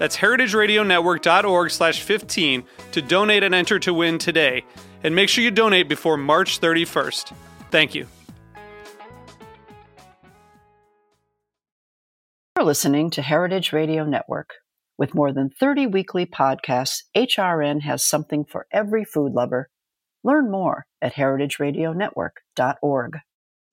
That's heritageradionetwork.org slash 15 to donate and enter to win today. And make sure you donate before March 31st. Thank you. You're listening to Heritage Radio Network. With more than 30 weekly podcasts, HRN has something for every food lover. Learn more at heritageradionetwork.org.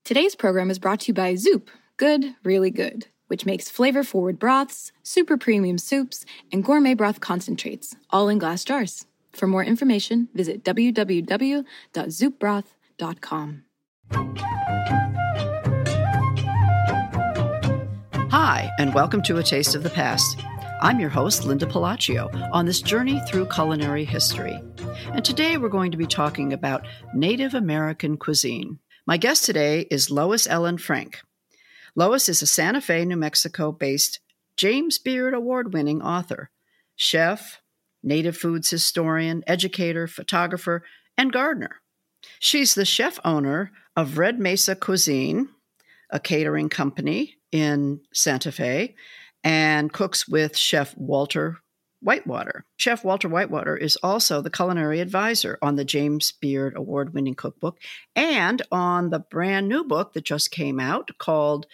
Today's program is brought to you by Zoop, good, really good which makes flavor forward broths, super premium soups, and gourmet broth concentrates, all in glass jars. For more information, visit www.zoopbroth.com. Hi, and welcome to A Taste of the Past. I'm your host, Linda Pelaccio, on this journey through culinary history. And today we're going to be talking about Native American cuisine. My guest today is Lois Ellen Frank. Lois is a Santa Fe, New Mexico based James Beard Award winning author, chef, native foods historian, educator, photographer, and gardener. She's the chef owner of Red Mesa Cuisine, a catering company in Santa Fe, and cooks with Chef Walter Whitewater. Chef Walter Whitewater is also the culinary advisor on the James Beard award winning cookbook and on the brand new book that just came out called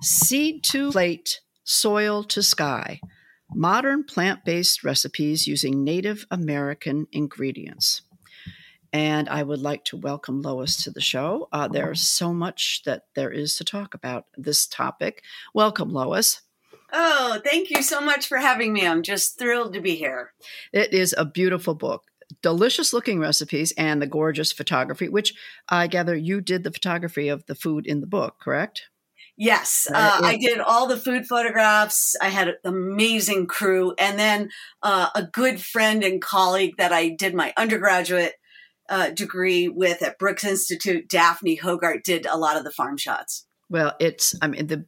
Seed to Plate, Soil to Sky Modern Plant Based Recipes Using Native American Ingredients. And I would like to welcome Lois to the show. Uh, there's so much that there is to talk about this topic. Welcome, Lois. Oh, thank you so much for having me. I'm just thrilled to be here. It is a beautiful book. Delicious looking recipes and the gorgeous photography, which I gather you did the photography of the food in the book, correct? Yes, uh, I did all the food photographs. I had an amazing crew, and then uh, a good friend and colleague that I did my undergraduate uh, degree with at Brooks Institute, Daphne Hogart, did a lot of the farm shots. Well, it's I mean the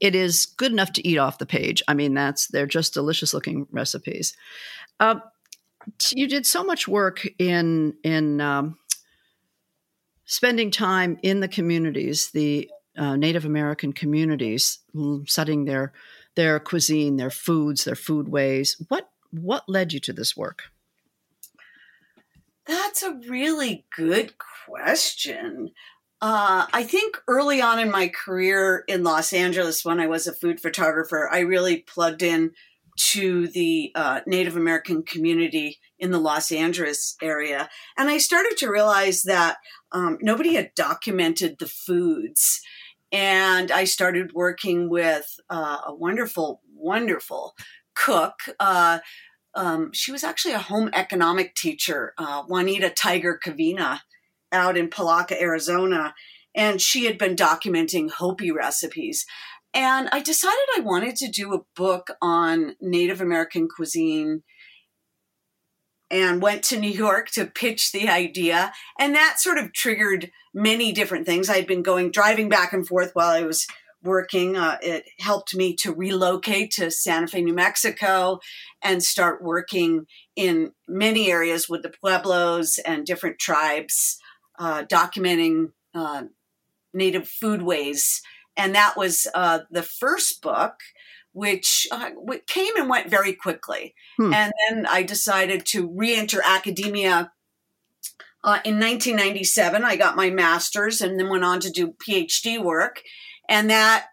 it is good enough to eat off the page. I mean that's they're just delicious looking recipes. Uh, you did so much work in in um, spending time in the communities, the uh, Native American communities, studying their their cuisine, their foods, their food ways. What what led you to this work? That's a really good question. Uh, I think early on in my career in Los Angeles, when I was a food photographer, I really plugged in to the uh, Native American community in the Los Angeles area. And I started to realize that um, nobody had documented the foods. And I started working with uh, a wonderful, wonderful cook. Uh, um, she was actually a home economic teacher, uh, Juanita Tiger Kavena out in Polacca, Arizona, and she had been documenting Hopi recipes. And I decided I wanted to do a book on Native American cuisine and went to New York to pitch the idea. And that sort of triggered many different things. I'd been going driving back and forth while I was working. Uh, it helped me to relocate to Santa Fe, New Mexico, and start working in many areas with the Pueblos and different tribes uh, documenting uh, native foodways. And that was uh, the first book, which uh, came and went very quickly. Hmm. And then I decided to re enter academia. Uh, in 1997, I got my master's and then went on to do PhD work. And that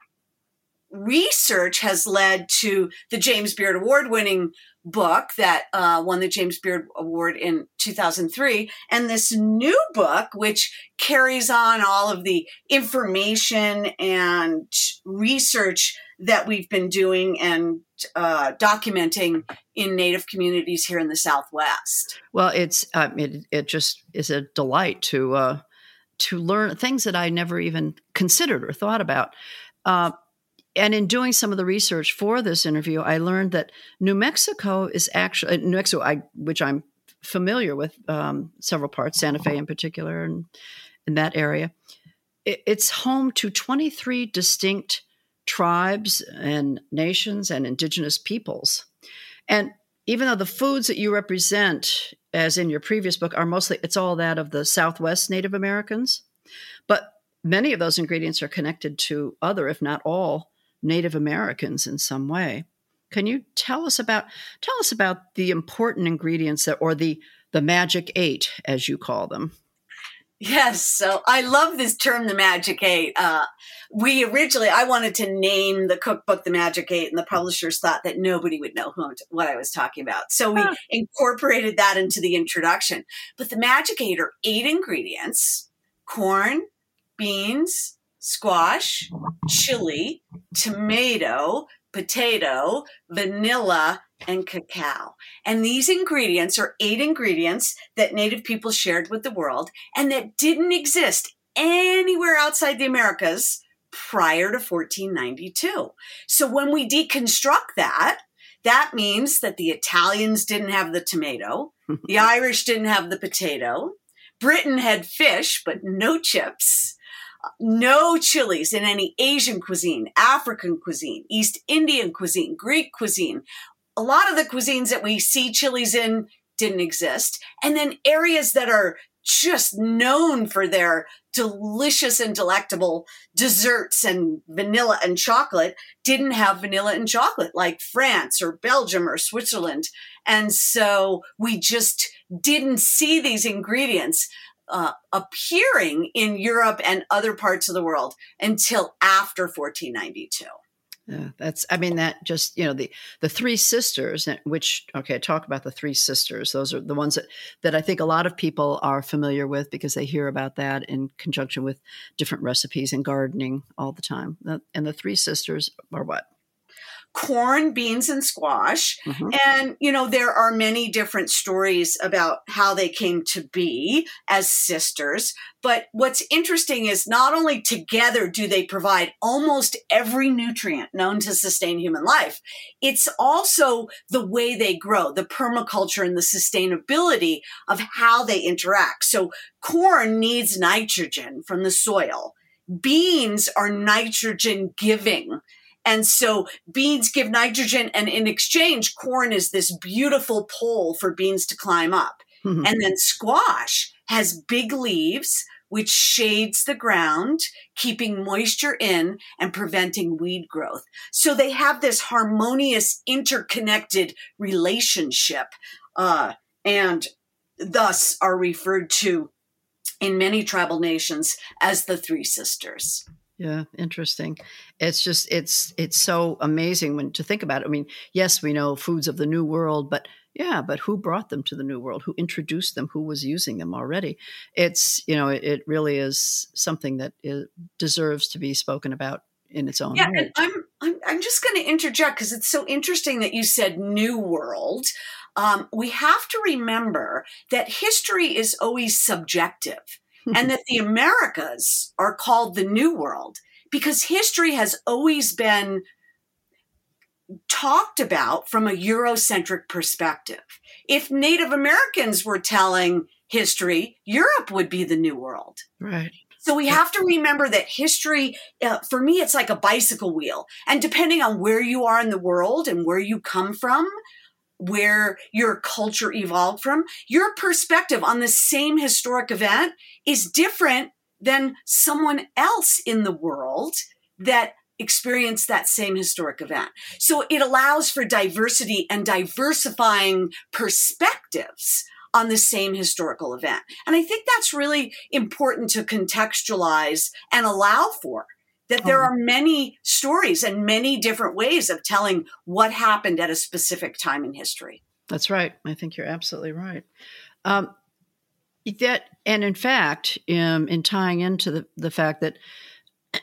research has led to the James Beard Award winning book that uh, won the James Beard Award in 2003, and this new book, which carries on all of the information and research that we've been doing and uh, documenting in Native communities here in the Southwest. Well, it's um, it it just is a delight to uh, to learn things that I never even considered or thought about. Uh, and in doing some of the research for this interview, I learned that New Mexico is actually New Mexico, I, which I'm familiar with um, several parts, Santa Fe in particular, and in that area. It, it's home to 23 distinct tribes and nations and indigenous peoples. And even though the foods that you represent, as in your previous book, are mostly, it's all that of the Southwest Native Americans, but many of those ingredients are connected to other, if not all, Native Americans in some way. Can you tell us about tell us about the important ingredients that, or the the magic eight, as you call them? Yes, so I love this term, the Magic Eight. Uh, we originally, I wanted to name the cookbook the Magic Eight, and the publishers thought that nobody would know who, what I was talking about. So we incorporated that into the introduction. But the Magic Eight are eight ingredients corn, beans, squash, chili, tomato, potato, vanilla, and cacao. And these ingredients are eight ingredients that Native people shared with the world and that didn't exist anywhere outside the Americas prior to 1492. So when we deconstruct that, that means that the Italians didn't have the tomato, the Irish didn't have the potato, Britain had fish, but no chips no chilies in any Asian cuisine, African cuisine, East Indian cuisine, Greek cuisine. A lot of the cuisines that we see chilies in didn't exist. And then areas that are just known for their delicious and delectable desserts and vanilla and chocolate didn't have vanilla and chocolate like France or Belgium or Switzerland. And so we just didn't see these ingredients uh, appearing in Europe and other parts of the world until after 1492. Yeah, that's. I mean, that just you know the the three sisters, which okay, talk about the three sisters. Those are the ones that that I think a lot of people are familiar with because they hear about that in conjunction with different recipes and gardening all the time. And the three sisters are what? Corn, beans, and squash. Mm-hmm. And, you know, there are many different stories about how they came to be as sisters. But what's interesting is not only together do they provide almost every nutrient known to sustain human life, it's also the way they grow, the permaculture and the sustainability of how they interact. So corn needs nitrogen from the soil. Beans are nitrogen giving. And so beans give nitrogen and in exchange, corn is this beautiful pole for beans to climb up. Mm-hmm. And then squash has big leaves, which shades the ground, keeping moisture in and preventing weed growth. So they have this harmonious, interconnected relationship, uh, and thus are referred to in many tribal nations as the three sisters. Yeah, interesting. It's just it's it's so amazing when to think about it. I mean, yes, we know foods of the new world, but yeah, but who brought them to the new world? Who introduced them? Who was using them already? It's you know, it, it really is something that is, deserves to be spoken about in its own. Yeah, right. and I'm I'm I'm just going to interject because it's so interesting that you said new world. Um, we have to remember that history is always subjective and that the Americas are called the New World because history has always been talked about from a Eurocentric perspective. If Native Americans were telling history, Europe would be the New World. Right. So we have to remember that history, uh, for me, it's like a bicycle wheel. And depending on where you are in the world and where you come from, where your culture evolved from, your perspective on the same historic event is different than someone else in the world that experienced that same historic event. So it allows for diversity and diversifying perspectives on the same historical event. And I think that's really important to contextualize and allow for that there are many stories and many different ways of telling what happened at a specific time in history. That's right. I think you're absolutely right. Um, that and in fact, um, in tying into the the fact that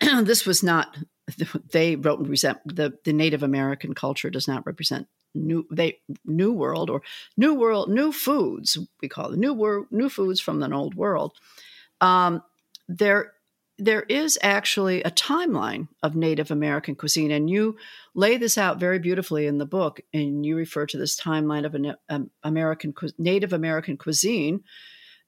this was not they wrote represent the the Native American culture does not represent new they new world or new world new foods we call it new world new foods from an old world. Um, there there is actually a timeline of Native American cuisine, and you lay this out very beautifully in the book. And you refer to this timeline of an um, American Native American cuisine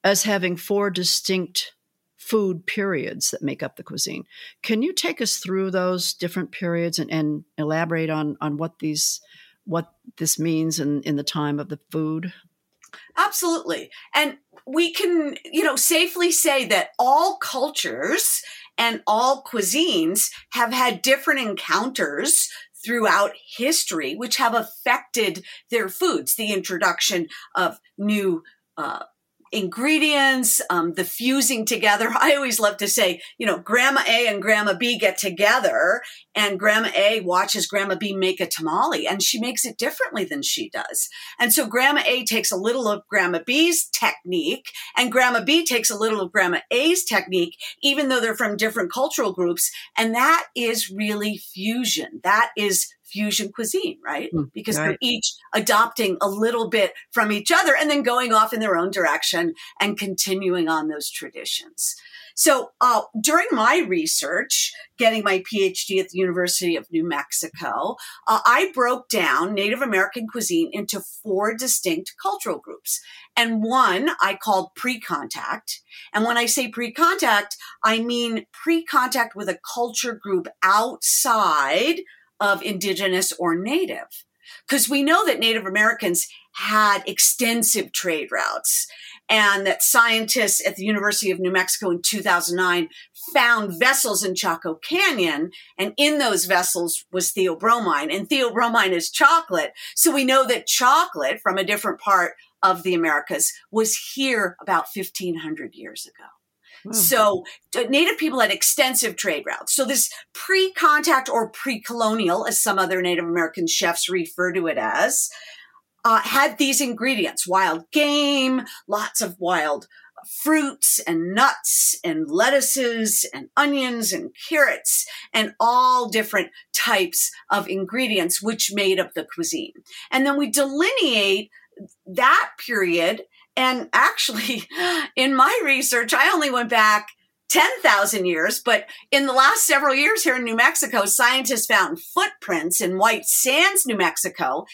as having four distinct food periods that make up the cuisine. Can you take us through those different periods and, and elaborate on on what these what this means in, in the time of the food? Absolutely. And we can, you know, safely say that all cultures and all cuisines have had different encounters throughout history, which have affected their foods. The introduction of new uh, ingredients, um, the fusing together. I always love to say, you know, Grandma A and Grandma B get together, and Grandma A watches Grandma B make a tamale, and she makes it differently than she does. And so Grandma A takes a little of Grandma B's technique, and Grandma B takes a little of Grandma A's technique, even though they're from different cultural groups. And that is really fusion. That is fusion cuisine, right? Mm, because right. they're each adopting a little bit from each other and then going off in their own direction and continuing on those traditions. So uh, during my research, getting my PhD at the University of New Mexico, uh, I broke down Native American cuisine into four distinct cultural groups. And one I called pre contact. And when I say pre contact, I mean pre contact with a culture group outside of indigenous or native. Because we know that Native Americans had extensive trade routes and that scientists at the University of New Mexico in 2009 found vessels in Chaco Canyon. And in those vessels was theobromine and theobromine is chocolate. So we know that chocolate from a different part of the Americas was here about 1500 years ago. Hmm. So Native people had extensive trade routes. So this pre-contact or pre-colonial, as some other Native American chefs refer to it as, uh, had these ingredients: wild game, lots of wild fruits and nuts and lettuces and onions and carrots and all different types of ingredients which made up the cuisine. And then we delineate that period and actually, in my research, I only went back 10,000 years, but in the last several years here in New Mexico, scientists found footprints in White Sands, New Mexico,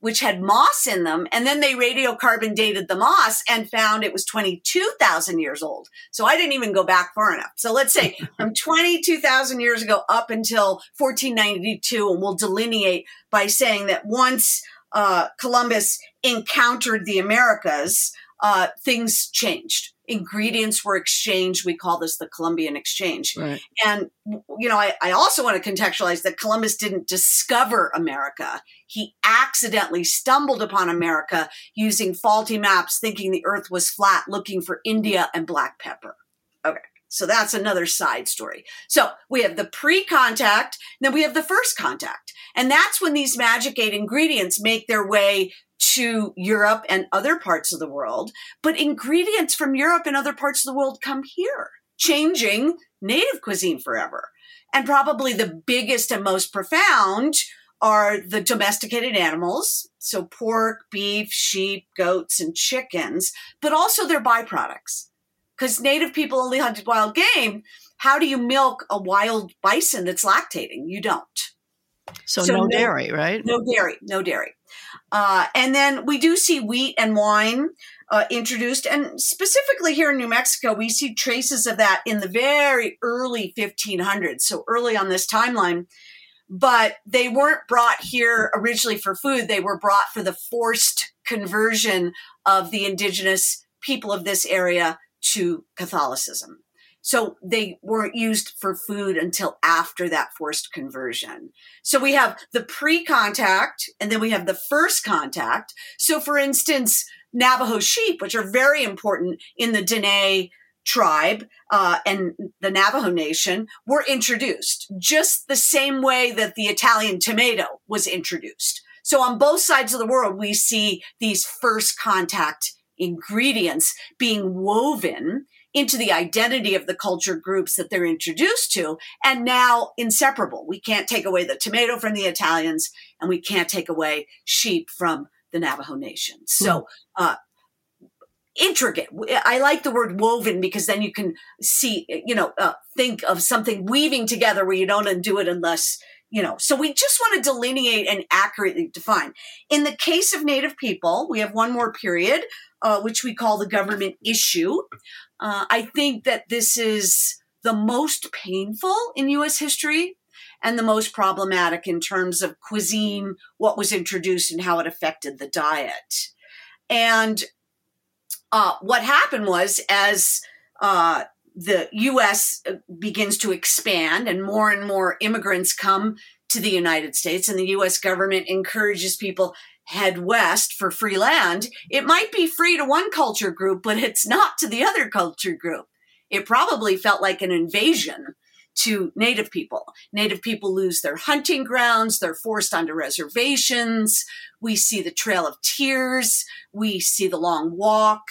which had moss in them. And then they radiocarbon dated the moss and found it was 22,000 years old. So I didn't even go back far enough. So let's say from 22,000 years ago up until 1492, and we'll delineate by saying that once uh, Columbus encountered the Americas, uh, things changed. Ingredients were exchanged. We call this the Columbian Exchange. Right. And, you know, I, I also want to contextualize that Columbus didn't discover America. He accidentally stumbled upon America using faulty maps, thinking the earth was flat, looking for India and black pepper. So that's another side story. So we have the pre contact, then we have the first contact. And that's when these magic eight ingredients make their way to Europe and other parts of the world. But ingredients from Europe and other parts of the world come here, changing native cuisine forever. And probably the biggest and most profound are the domesticated animals. So pork, beef, sheep, goats, and chickens, but also their byproducts because native people only hunted wild game. How do you milk a wild bison that's lactating? You don't. So, so no, no, dairy, right? No dairy, no dairy. Uh, and then we do see wheat and wine uh, introduced. And specifically here in New Mexico, we see traces of that in the very early 1500s. So early on this timeline. But they weren't brought here originally for food. They were brought for the forced conversion of the indigenous people of this area to Catholicism. So they weren't used for food until after that forced conversion. So we have the pre contact and then we have the first contact. So, for instance, Navajo sheep, which are very important in the Dene tribe uh, and the Navajo Nation were introduced, just the same way that the Italian tomato was introduced. So on both sides of the world, we see these first contact ingredients being woven into the identity of the culture groups that they're introduced to and now inseparable. We can't take away the tomato from the Italians and we can't take away sheep from the Navajo Nation. So, hmm. uh, intricate. I like the word woven because then you can see, you know, uh, think of something weaving together where you don't undo it unless, you know. So we just want to delineate and accurately define. In the case of Native people, we have one more period, uh, which we call the government issue. Uh, I think that this is the most painful in U.S. history and the most problematic in terms of cuisine, what was introduced, and how it affected the diet. And uh, what happened was as uh, the U.S. Uh, begins to expand and more and more immigrants come to the United States, and the U.S. government encourages people head west for free land. It might be free to one culture group, but it's not to the other culture group. It probably felt like an invasion to Native people. Native people lose their hunting grounds, they're forced onto reservations. We see the Trail of Tears, we see the Long Walk,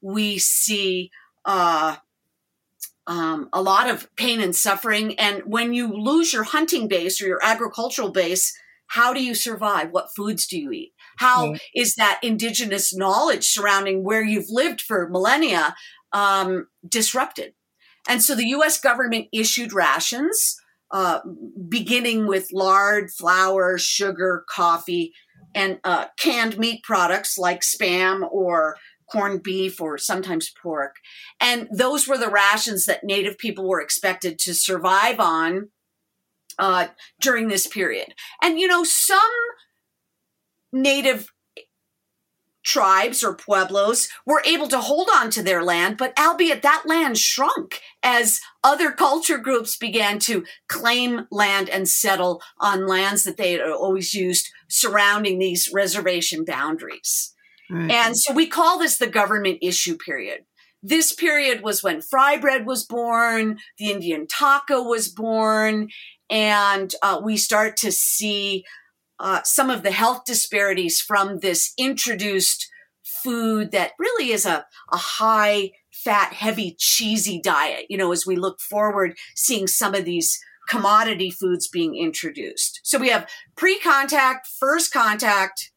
we see uh, um, a lot of pain and suffering. And when you lose your hunting base or your agricultural base, how do you survive? What foods do you eat? How mm. is that indigenous knowledge surrounding where you've lived for millennia um, disrupted? And so the US government issued rations, uh, beginning with lard, flour, sugar, coffee, and uh, canned meat products like spam or corned beef or sometimes pork. And those were the rations that Native people were expected to survive on uh, during this period. And, you know, some Native tribes or pueblos were able to hold on to their land, but albeit that land shrunk as other culture groups began to claim land and settle on lands that they had always used surrounding these reservation boundaries. Right. And so we call this the government issue period. This period was when fry bread was born, the Indian taco was born, and uh, we start to see uh, some of the health disparities from this introduced food that really is a, a high fat, heavy, cheesy diet. You know, as we look forward, seeing some of these commodity foods being introduced. So we have pre contact, first contact,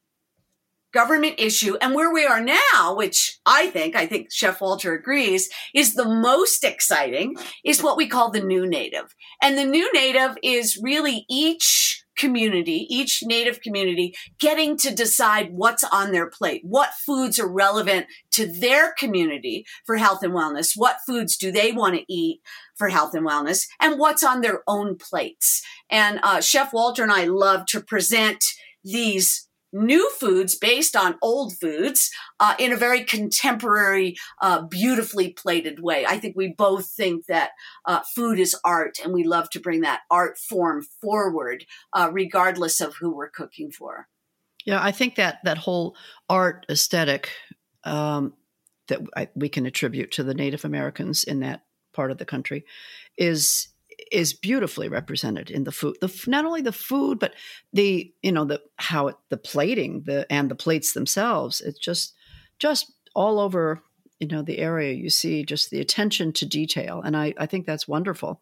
government issue. And where we are now, which I think, I think Chef Walter agrees, is the most exciting, is what we call the new native. And the new native is really each community, each native community getting to decide what's on their plate, what foods are relevant to their community for health and wellness, what foods do they want to eat for health and wellness, and what's on their own plates. And uh, Chef Walter and I love to present these new foods based on old foods uh, in a very contemporary, uh, beautifully plated way. I think we both think that uh, food is art, and we love to bring that art form forward, uh, regardless of who we're cooking for. Yeah, I think that that whole art aesthetic um, that I, we can attribute to the Native Americans in that part of the country is is beautifully represented in the food. The not only the food, but the you know the how it, the plating the and the plates themselves. It's just just all over you know the area. You see just the attention to detail, and I I think that's wonderful.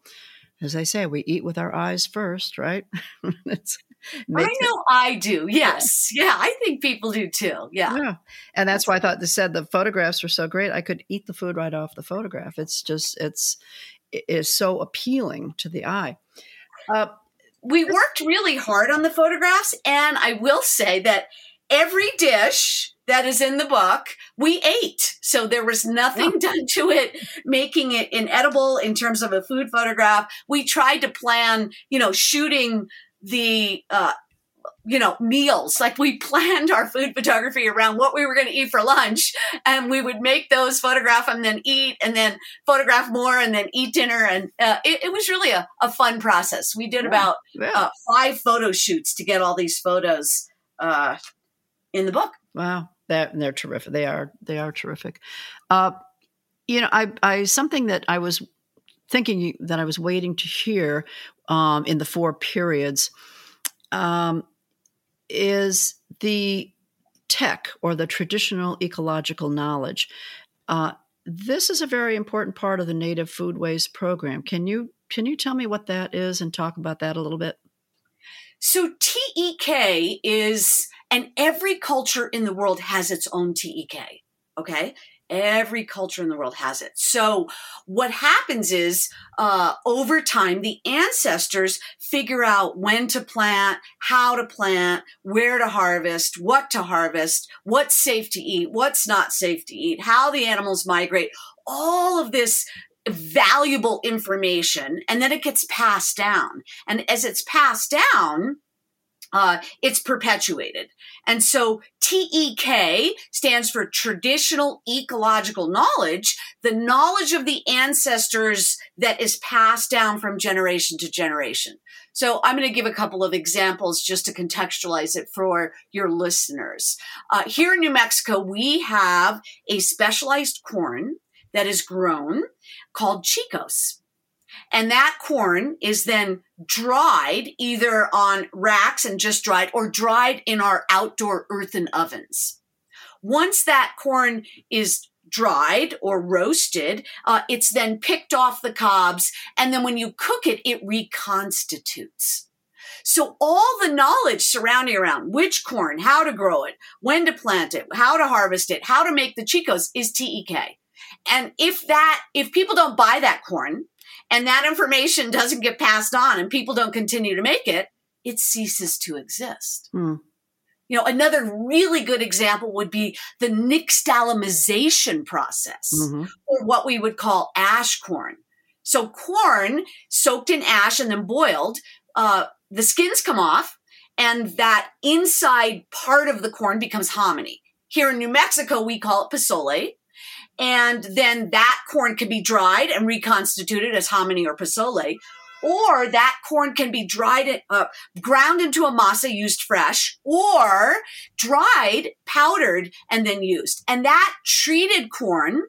As I say, we eat with our eyes first, right? I know it, I do. Yes. Yeah. yeah. I think people do too. Yeah. Yeah. And that's why I thought they said the photographs were so great. I could eat the food right off the photograph. It's just, it's, is so appealing to the eye. Uh, we worked really hard on the photographs, and I will say that every dish that is in the book we ate. So there was nothing done to it making it inedible in terms of a food photograph. We tried to plan you know shooting the uh, you know, meals. Like we planned our food photography around what we were going to eat for lunch. And we would make those, photograph and then eat and then photograph more and then eat dinner. And uh, it, it, was really a, a, fun process. We did about yeah. uh, five photo shoots to get all these photos uh, in the book. Wow. They're, they're terrific. They are, they are terrific. Uh, you know, I, I something that I was thinking that I was waiting to hear um, in the four periods um, is the tech or the traditional ecological knowledge. Uh, this is a very important part of the Native Foodways program. Can you can you tell me what that is and talk about that a little bit? So TEK is, and every culture in the world has its own TEK. Okay. Every culture in the world has it. So what happens is, uh, over time, the ancestors figure out when to plant, how to plant, where to harvest, what to harvest, what's safe to eat, what's not safe to eat, how the animals migrate. All of this valuable information and then it gets passed down. And as it's passed down, uh, it's perpetuated. And so TEK stands for traditional ecological knowledge, the knowledge of the ancestors that is passed down from generation to generation. So I'm going to give a couple of examples just to contextualize it for your listeners. Uh, here in New Mexico, we have a specialized corn that is grown called chicos. And that corn is then dried either on racks and just dried or dried in our outdoor earthen ovens. Once that corn is dried or roasted, uh, it's then picked off the cobs. And then when you cook it, it reconstitutes. So all the knowledge surrounding around which corn, how to grow it, when to plant it, how to harvest it, how to make the chicos is TEK. And if that, if people don't buy that corn and that information doesn't get passed on and people don't continue to make it, it ceases to exist. Hmm. You know, another really good example would be the nixtamalization process, mm-hmm. or what we would call ash corn. So corn soaked in ash and then boiled, uh, the skins come off, and that inside part of the corn becomes hominy. Here in New Mexico, we call it pozole. And then that corn can be dried and reconstituted as hominy or pozole. Or that corn can be dried, uh, ground into a masa used fresh, or dried, powdered, and then used. And that treated corn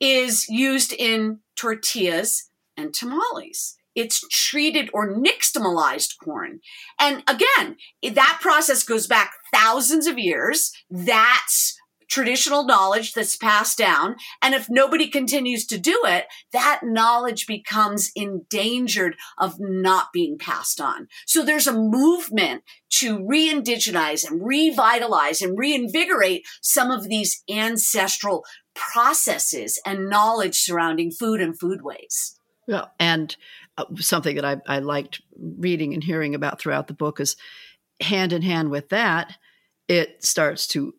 is used in tortillas and tamales. It's treated or nixtamalized corn. And again, that process goes back thousands of years. That's traditional knowledge that's passed down. And if nobody continues to do it, that knowledge becomes endangered of not being passed on. So there's a movement to re-indigenize and revitalize and reinvigorate some of these ancestral processes and knowledge surrounding food and foodways. Yeah, and uh, something that I, I liked reading and hearing about throughout the book is hand in hand with that, it starts to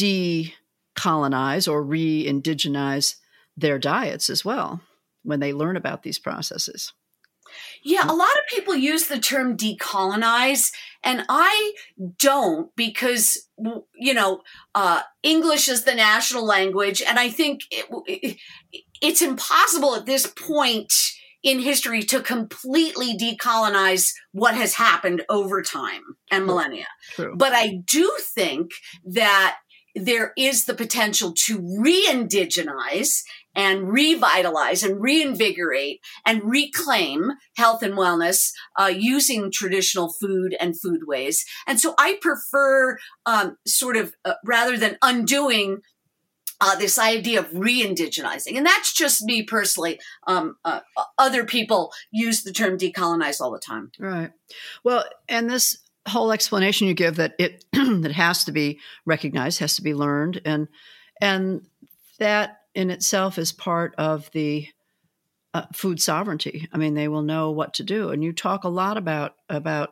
decolonize or re indigenize their diets as well when they learn about these processes. Yeah, a lot of people use the term decolonize, and I don't because, you know, uh, English is the national language, and I think it, it, it's impossible at this point in history to completely decolonize what has happened over time and millennia. True. But I do think that there is the potential to re-indigenize and revitalize and reinvigorate and reclaim health and wellness uh, using traditional food and foodways. And so I prefer um, sort of uh, rather than undoing uh, this idea of re-indigenizing, and that's just me personally. Um, uh, other people use the term decolonize all the time. Right. Well, and this whole explanation you give that it that has to be recognized, has to be learned, and and that in itself is part of the uh, food sovereignty. I mean, they will know what to do, and you talk a lot about about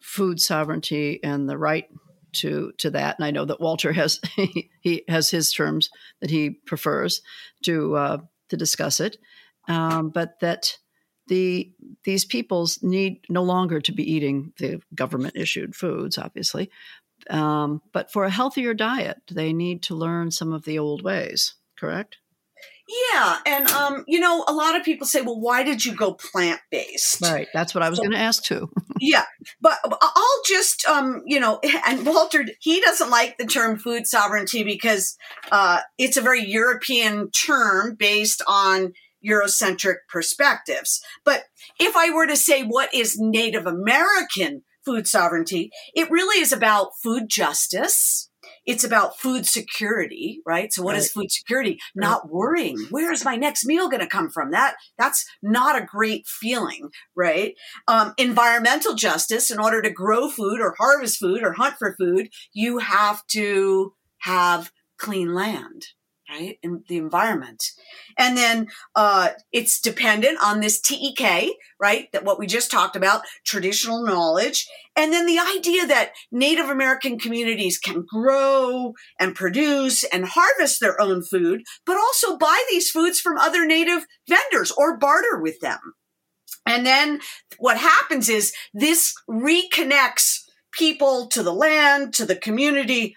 food sovereignty and the right to to that. And I know that Walter has he, has his terms that he prefers to uh, to discuss it, um, but that the these peoples need no longer to be eating the government issued foods, obviously, um, but for a healthier diet, they need to learn some of the old ways. Correct? Yeah, and um, you know, a lot of people say, "Well, why did you go plant based?" Right. That's what I was So- going to ask too. Yeah, but I'll just, um, you know, and Walter, he doesn't like the term food sovereignty because uh, it's a very European term based on Eurocentric perspectives. But if I were to say what is Native American food sovereignty, it really is about food justice. It's about food security, right? So what is food security? Not worrying. Where is my next meal going to come from? That that's not a great feeling, right? Um, environmental justice. In order to grow food or harvest food or hunt for food, you have to have clean land, right? In the environment. And then uh, it's dependent on this TEK, right? That what we just talked about, traditional knowledge. And then the idea that Native American communities can grow and produce and harvest their own food, but also buy these foods from other Native vendors or barter with them. And then what happens is this reconnects people to the land, to the community,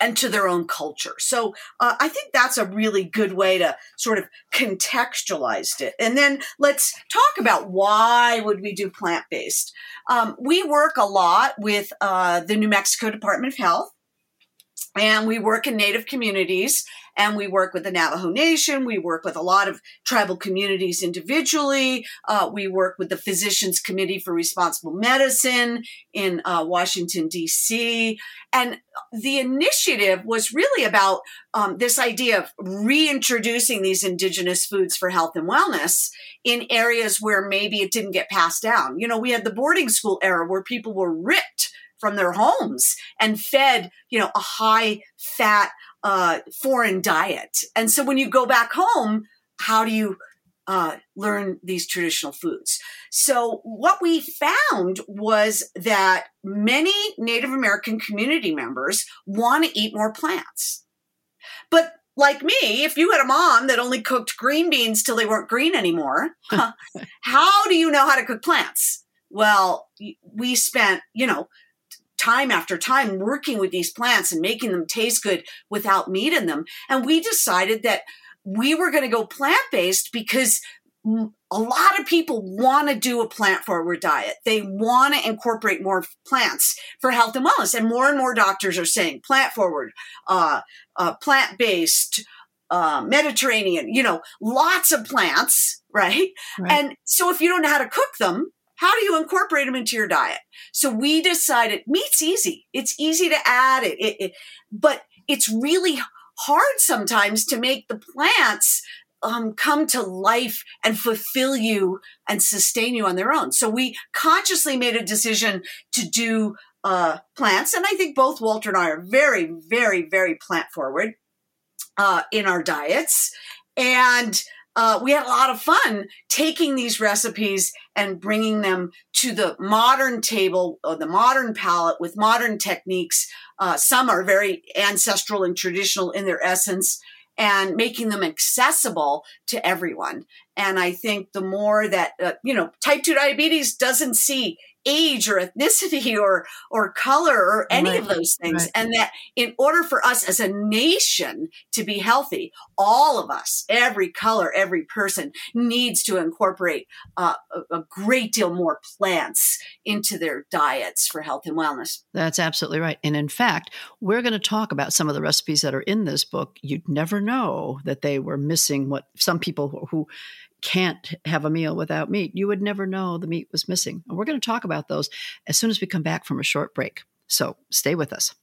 and to their own culture. So uh, I think that's a really good way to sort of contextualize it. And then let's talk about why would we do plant based. Um, we work a lot with uh, the New Mexico Department of Health. And we work in Native communities and we work with the Navajo Nation. We work with a lot of tribal communities individually. Uh, we work with the Physicians Committee for Responsible Medicine in uh, Washington, D.C. And the initiative was really about um, this idea of reintroducing these indigenous foods for health and wellness in areas where maybe it didn't get passed down. You know, we had the boarding school era where people were ripped from their homes and fed, you know, a high fat uh, foreign diet. And so when you go back home, how do you uh, learn these traditional foods? So what we found was that many Native American community members want to eat more plants. But like me, if you had a mom that only cooked green beans till they weren't green anymore, how do you know how to cook plants? Well, we spent, you know, time after time working with these plants and making them taste good without meat in them. And we decided that we were going to go plant based because a lot of people want to do a plant forward diet. They want to incorporate more plants for health and wellness. And more and more doctors are saying plant forward, uh, uh, plant based, uh, Mediterranean, you know, lots of plants, right? Right. And so if you don't know how to cook them, how do you incorporate them into your diet? So we decided meat's easy. It's easy to add it, it, it but it's really hard sometimes to make the plants um, come to life and fulfill you and sustain you on their own. So we consciously made a decision to do uh, plants, and I think both Walter and I are very, very, very plant forward uh, in our diets, and uh, we had a lot of fun taking these recipes and bringing them to the modern table or the modern palate with modern techniques. Uh, some are very ancestral and traditional in their essence and making them accessible to everyone. And I think the more that, uh, you know, type 2 diabetes doesn't see age or ethnicity or or color or any Right, of those things right. and that in order for us as a nation to be healthy all of us every color every person needs to incorporate uh, a, a great deal more plants into their diets for health and wellness That's absolutely right. And in fact, we're going to talk about some of the recipes that are in this book. You'd never know that they were missing what some people who, who can't have a meal without meat, you would never know the meat was missing. And we're going to talk about those as soon as we come back from a short break. So stay with us.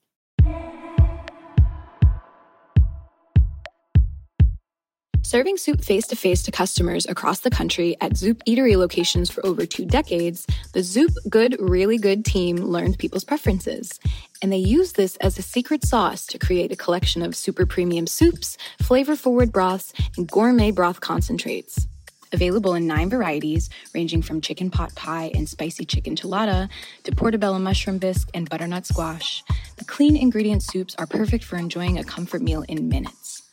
Serving soup face to face to customers across the country at Zoop eatery locations for over two decades, the Zoop Good Really Good team learned people's preferences. And they use this as a secret sauce to create a collection of super premium soups, flavor forward broths, and gourmet broth concentrates. Available in nine varieties, ranging from chicken pot pie and spicy chicken chilada to portobello mushroom bisque and butternut squash, the clean ingredient soups are perfect for enjoying a comfort meal in minutes.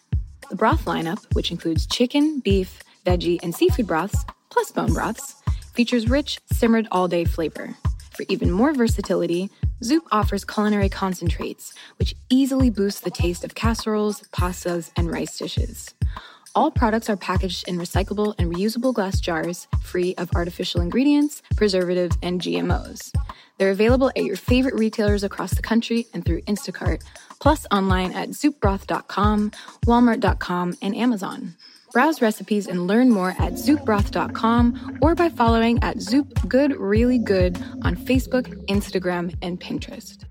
The broth lineup, which includes chicken, beef, veggie, and seafood broths, plus bone broths, features rich, simmered all day flavor. For even more versatility, Zoop offers culinary concentrates, which easily boost the taste of casseroles, pastas, and rice dishes. All products are packaged in recyclable and reusable glass jars, free of artificial ingredients, preservatives, and GMOs. They're available at your favorite retailers across the country and through Instacart, plus online at zoopbroth.com, walmart.com, and Amazon. Browse recipes and learn more at zoopbroth.com or by following at Zoop Good Really Good on Facebook, Instagram, and Pinterest.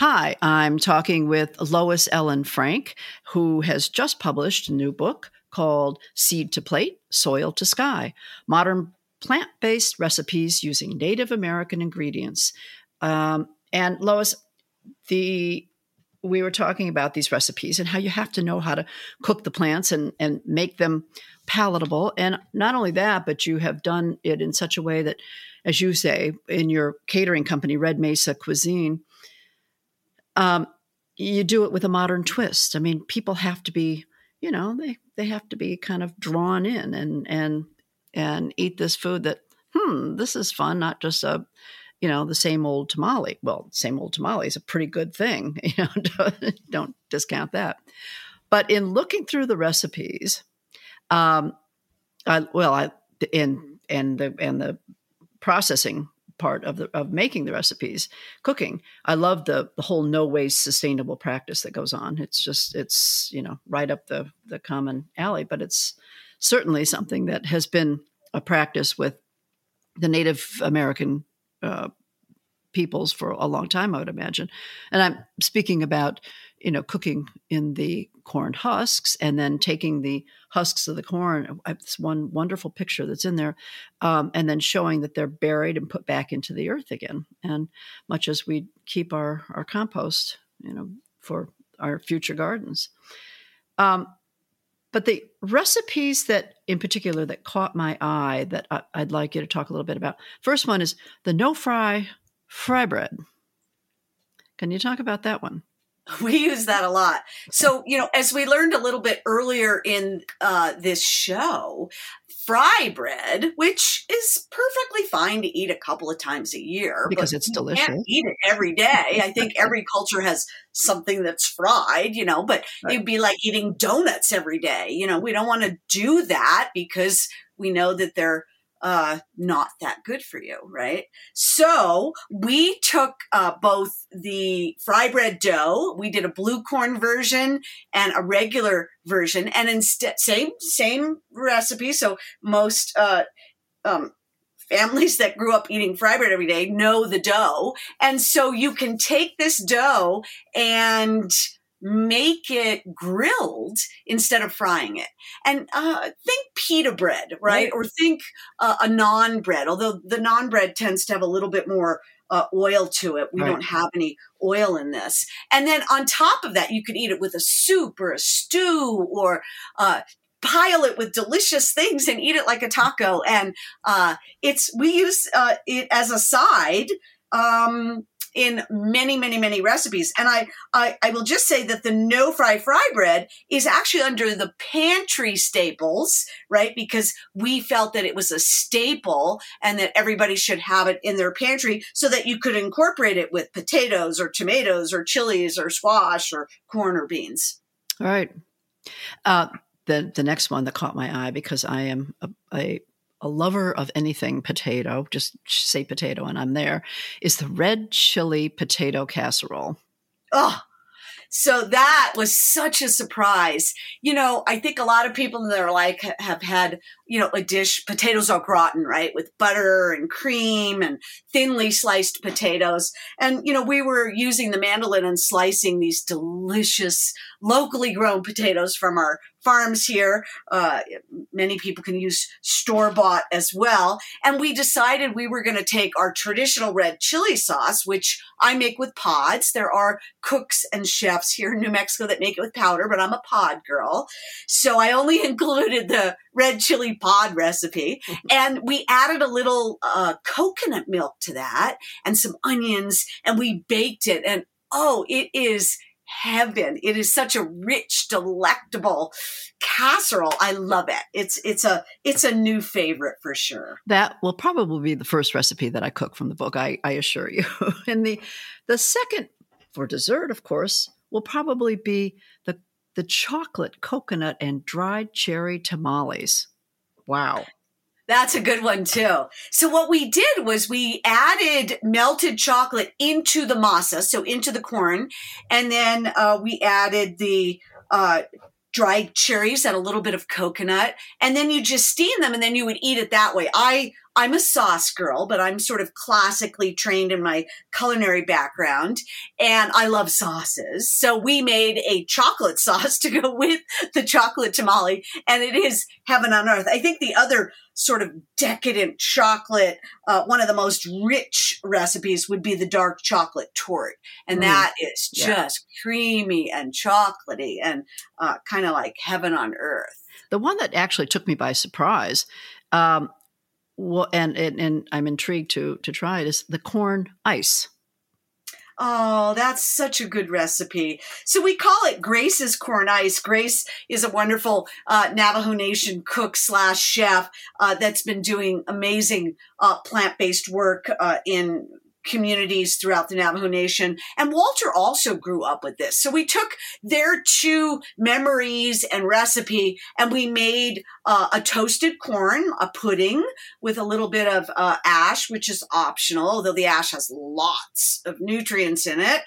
Hi, I'm talking with Lois Ellen Frank, who has just published a new book called Seed to Plate, Soil to Sky Modern Plant Based Recipes Using Native American Ingredients. Um, and Lois, the we were talking about these recipes and how you have to know how to cook the plants and, and make them palatable. And not only that, but you have done it in such a way that, as you say, in your catering company, Red Mesa Cuisine, um, you do it with a modern twist. I mean, people have to be, you know, they they have to be kind of drawn in and and and eat this food that, hmm, this is fun, not just a, you know, the same old tamale. Well, same old tamale is a pretty good thing. You know, don't, don't discount that. But in looking through the recipes, um, I, well, I in and the and the processing part of the of making the recipes cooking. I love the the whole no waste sustainable practice that goes on. It's just it's you know right up the the common alley but it's certainly something that has been a practice with the native american uh, peoples for a long time i would imagine. And i'm speaking about you know cooking in the corn husks and then taking the husks of the corn. It's one wonderful picture that's in there, um, and then showing that they're buried and put back into the earth again. And much as we keep our our compost, you know, for our future gardens. Um, but the recipes that, in particular, that caught my eye that I, I'd like you to talk a little bit about. First one is the no fry fry bread. Can you talk about that one? We use that a lot. So, you know, as we learned a little bit earlier in uh, this show, fry bread, which is perfectly fine to eat a couple of times a year because it's delicious. Can't eat it every day. I think every culture has something that's fried, you know, but right. it'd be like eating donuts every day. You know, we don't want to do that because we know that they're uh, not that good for you, right? So we took uh, both the fry bread dough, we did a blue corn version and a regular version, and instead same same recipe. So most uh, um, families that grew up eating fry bread every day know the dough, and so you can take this dough and make it grilled instead of frying it. And uh, think pita bread, right? Or think uh, a naan bread, although the naan bread tends to have a little bit more uh, oil to it. We right. don't have any oil in this. And then on top of that, you could eat it with a soup or a stew or uh, pile it with delicious things and eat it like a taco. And uh, it's we use uh, it as a side. Um, in many, many, many recipes. And I, I, I will just say that the no fry fry bread is actually under the pantry staples, right? Because we felt that it was a staple and that everybody should have it in their pantry so that you could incorporate it with potatoes or tomatoes or chilies or squash or corn or beans. All right. Uh, the the next one that caught my eye because I am a, a a lover of anything potato, just say potato and I'm there, is the red chili potato casserole. Oh, so that was such a surprise. You know, I think a lot of people that are like have had, you know, a dish, potatoes au gratin, right? With butter and cream and thinly sliced potatoes. And, you know, we were using the mandolin and slicing these delicious locally grown potatoes from our farms here. Uh, many people can use store bought as well. And we decided we were going to take our traditional red chili sauce, which I make with pods. There are cooks and chefs here in New Mexico that make it with powder, but I'm a pod girl. So I only included the red chili pod recipe. and we added a little uh, coconut milk to that and some onions, and we baked it. And oh, it is heaven. It is such a rich, delectable casserole. I love it. It's it's a it's a new favorite for sure. That will probably be the first recipe that I cook from the book. I, I assure you. and the the second for dessert, of course, will probably be the the chocolate, coconut, and dried cherry tamales. Wow. That's a good one too. So what we did was we added melted chocolate into the masa, so into the corn, and then uh, we added the uh, dried cherries and a little bit of coconut, and then you just steam them, and then you would eat it that way. I I'm a sauce girl, but I'm sort of classically trained in my culinary background and I love sauces. So we made a chocolate sauce to go with the chocolate tamale and it is heaven on earth. I think the other sort of decadent chocolate, uh, one of the most rich recipes would be the dark chocolate torte. And mm. that is just yeah. creamy and chocolatey and uh, kind of like heaven on earth. The one that actually took me by surprise um, well, and, and and I'm intrigued to to try it is the corn ice. Oh, that's such a good recipe. So we call it Grace's Corn Ice. Grace is a wonderful uh, Navajo Nation cook slash chef uh, that's been doing amazing uh, plant based work uh, in communities throughout the Navajo Nation. And Walter also grew up with this. So we took their two memories and recipe and we made uh, a toasted corn, a pudding with a little bit of uh, ash, which is optional, although the ash has lots of nutrients in it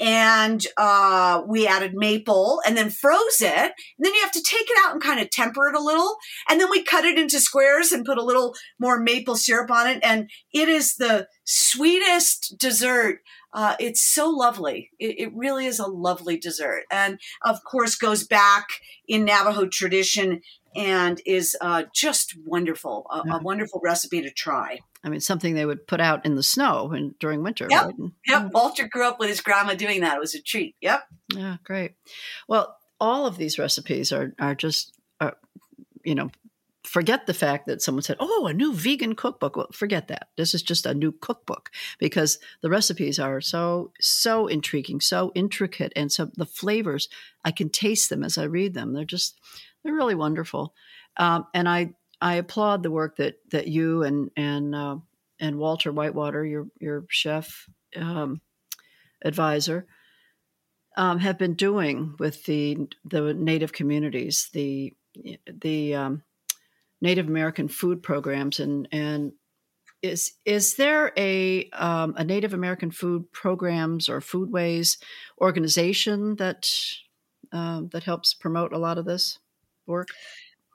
and uh, we added maple and then froze it. And then you have to take it out and kind of temper it a little. And then we cut it into squares and put a little more maple syrup on it. And it is the sweetest dessert. Uh, it's so lovely. It, it, really is a lovely dessert. And of course, goes back in Navajo tradition and is uh, just wonderful. A, a wonderful recipe to try. I mean, something they would put out in the snow and during winter. Yep. Right? Yep. Walter grew up with his grandma doing that. It was a treat. Yep. Yeah, great. Well, all of these recipes are are just, uh, you know, forget the fact that someone said, "Oh, a new vegan cookbook." Well, forget that. This is just a new cookbook because the recipes are so so intriguing, so intricate, and so the flavors I can taste them as I read them. They're just they're really wonderful. Um, and I I applaud the work that that you and and uh, and Walter Whitewater, your your chef um, advisor, um, have been doing with the the Native communities, the the um, Native American food programs, and and is is there a um, a Native American food programs or foodways organization that um, that helps promote a lot of this work?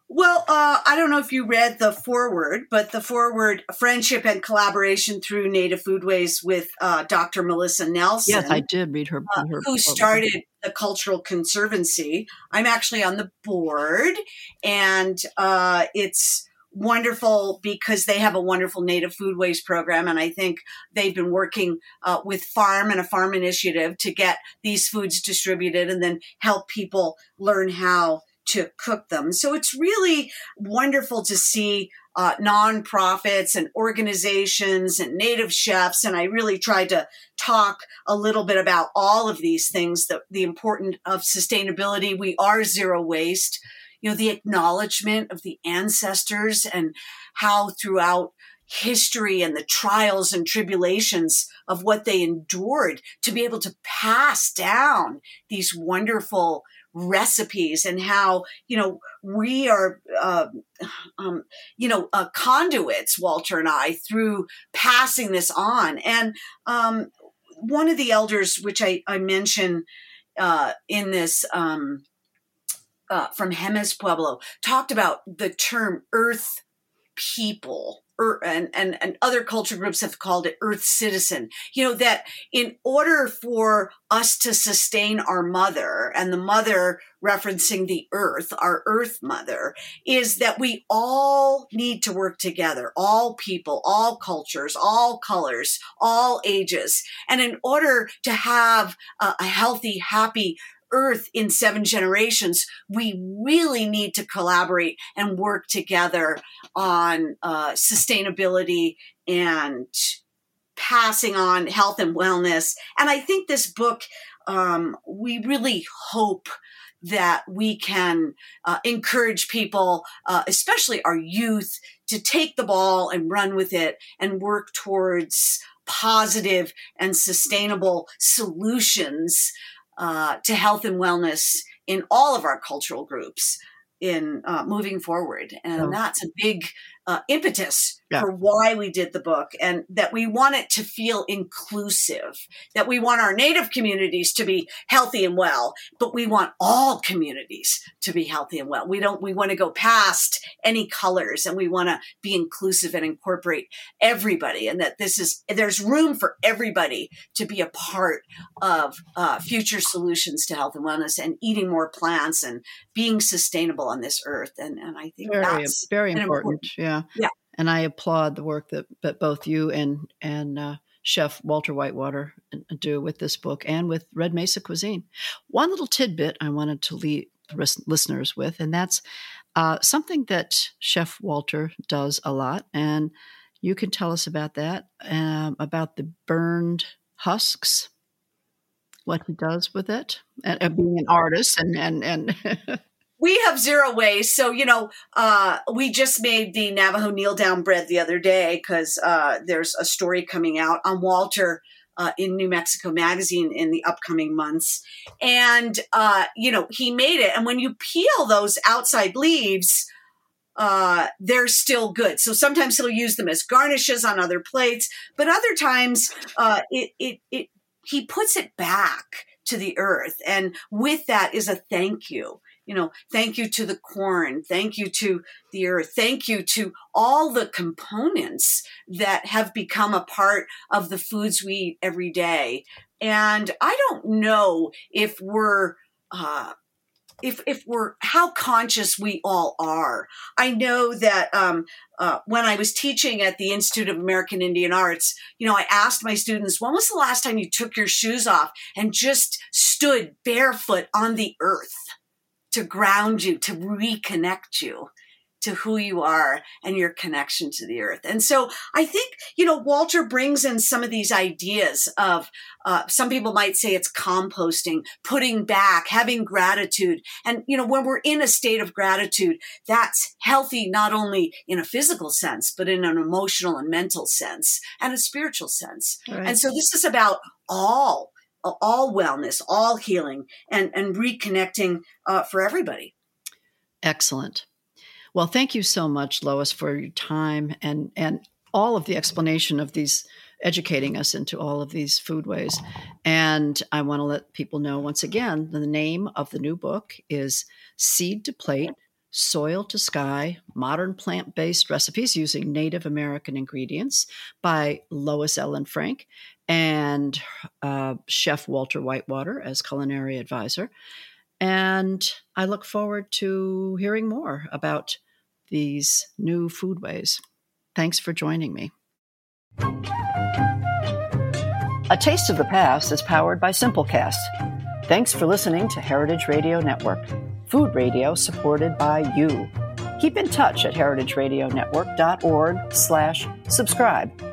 Well, uh, I don't know if you read the foreword, but the foreword, friendship and collaboration through Native Foodways with uh, Dr. Melissa Nelson. Yes, I did read her. Uh, her who started the Cultural Conservancy. I'm actually on the board, and uh, it's wonderful because they have a wonderful native foodways program and i think they've been working uh, with farm and a farm initiative to get these foods distributed and then help people learn how to cook them. So it's really wonderful to see uh, nonprofits and organizations and native chefs. And I really tried to talk a little bit about all of these things, the, the importance of sustainability. We are zero waste, you know, the acknowledgement of the ancestors and how throughout history and the trials and tribulations of what they endured to be able to pass down these wonderful recipes and how you know we are uh, um, you know uh, conduits walter and i through passing this on. And um, one of the elders which i, I mention uh, in this um, uh, from Jemez Pueblo talked about the term earth people Er, and, and, and other culture groups have called it earth citizen. You know that in order for us to sustain our mother and the mother referencing the earth our earth mother is that we all need to work together all people all cultures all colors all ages. And in order to have a, a healthy happy earth in seven generations, we really need to collaborate and work together on uh, sustainability and passing on health and wellness. And I think this book, um, we really hope that we can uh, encourage people, uh, especially our youth, to take the ball and run with it and work towards positive and sustainable solutions uh, to health and wellness in all of our cultural groups in uh, moving forward. And oh. that's a big uh, impetus yeah. for why we did the book and that we want it to feel inclusive, that we want our native communities to be healthy and well, but we want all communities to be healthy and well. We don't, we want to go past any colors and we want to be inclusive and incorporate everybody and that this is, there's room for everybody to be a part of uh, future solutions to health and wellness and eating more plants and being sustainable on this earth. And, and I think very, that's very important. important. Yeah. Yeah. And I applaud the work that, that both you and and uh, Chef Walter Whitewater do with this book and with Red Mesa Cuisine. One little tidbit I wanted to leave the listeners with, and that's uh, something that Chef Walter does a lot, and you can tell us about that, um, about the burned husks, what he does with it, and, and being an artist, and and and we have zero waste. So, you know, uh, we just made the Navajo kneel down bread the other day because uh, there's a story coming out on Walter. Uh, in New Mexico Magazine in the upcoming months. And, uh, you know, he made it. And when you peel those outside leaves, uh, they're still good. So sometimes he'll use them as garnishes on other plates, but other times uh, it, it, it, he puts it back to the earth. And with that is a thank you you know, thank you to the corn, thank you to the earth, thank you to all the components that have become a part of the foods we eat every day. And I don't know if we're, uh, if if we're how conscious we all are. I know that um, uh, when I was teaching at the Institute of American Indian Arts, you know, I asked my students, "When was the last time you took your shoes off and just stood barefoot on the earth?" To ground you, to reconnect you to who you are and your connection to the earth. And so I think, you know, Walter brings in some of these ideas of, uh, some people might say it's composting, putting back, having gratitude. And, you know, when we're in a state of gratitude, that's healthy, not only in a physical sense, but in an emotional and mental sense and a spiritual sense. Right. And so this is about all all wellness, all healing, and and reconnecting uh, for everybody. Excellent. Well, thank you so much, Lois, for your time and and all of the explanation of these educating us into all of these foodways. And I want to let people know once again the name of the new book is Seed to Plate Soil to Sky Modern Plant Based Recipes Using Native American Ingredients by Lois Ellen Frank and uh, Chef Walter Whitewater as culinary advisor. And I look forward to hearing more about these new foodways. Thanks for joining me. A Taste of the Past is powered by Simplecast. Thanks for listening to Heritage Radio Network, food radio supported by you. Keep in touch at heritageradionetwork.org slash subscribe